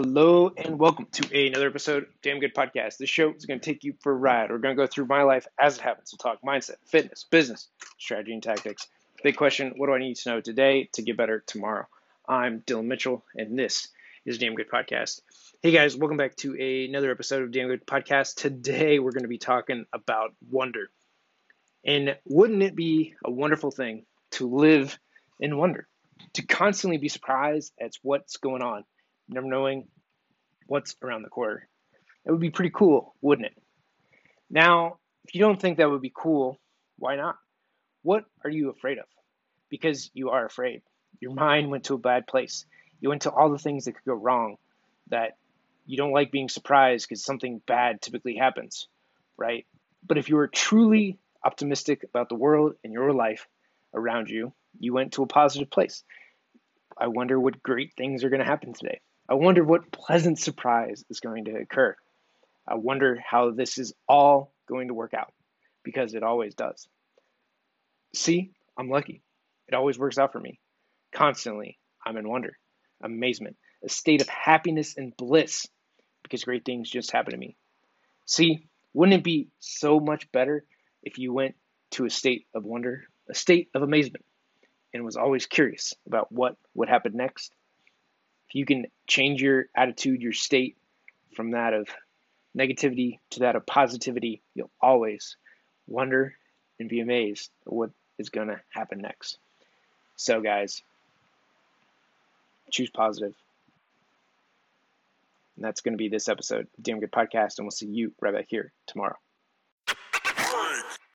Hello and welcome to another episode of Damn Good Podcast. This show is going to take you for a ride. We're going to go through my life as it happens. We'll talk mindset, fitness, business, strategy, and tactics. Big question What do I need to know today to get better tomorrow? I'm Dylan Mitchell, and this is Damn Good Podcast. Hey guys, welcome back to another episode of Damn Good Podcast. Today we're going to be talking about wonder. And wouldn't it be a wonderful thing to live in wonder? To constantly be surprised at what's going on never knowing what's around the corner. That would be pretty cool, wouldn't it? Now, if you don't think that would be cool, why not? What are you afraid of? Because you are afraid. Your mind went to a bad place. You went to all the things that could go wrong, that you don't like being surprised because something bad typically happens, right? But if you were truly optimistic about the world and your life around you, you went to a positive place. I wonder what great things are going to happen today. I wonder what pleasant surprise is going to occur. I wonder how this is all going to work out because it always does. See, I'm lucky. It always works out for me. Constantly, I'm in wonder, amazement, a state of happiness and bliss because great things just happen to me. See, wouldn't it be so much better if you went to a state of wonder, a state of amazement, and was always curious about what would happen next? If you can change your attitude, your state from that of negativity to that of positivity, you'll always wonder and be amazed at what is going to happen next. So, guys, choose positive. And that's going to be this episode of Damn Good Podcast, and we'll see you right back here tomorrow.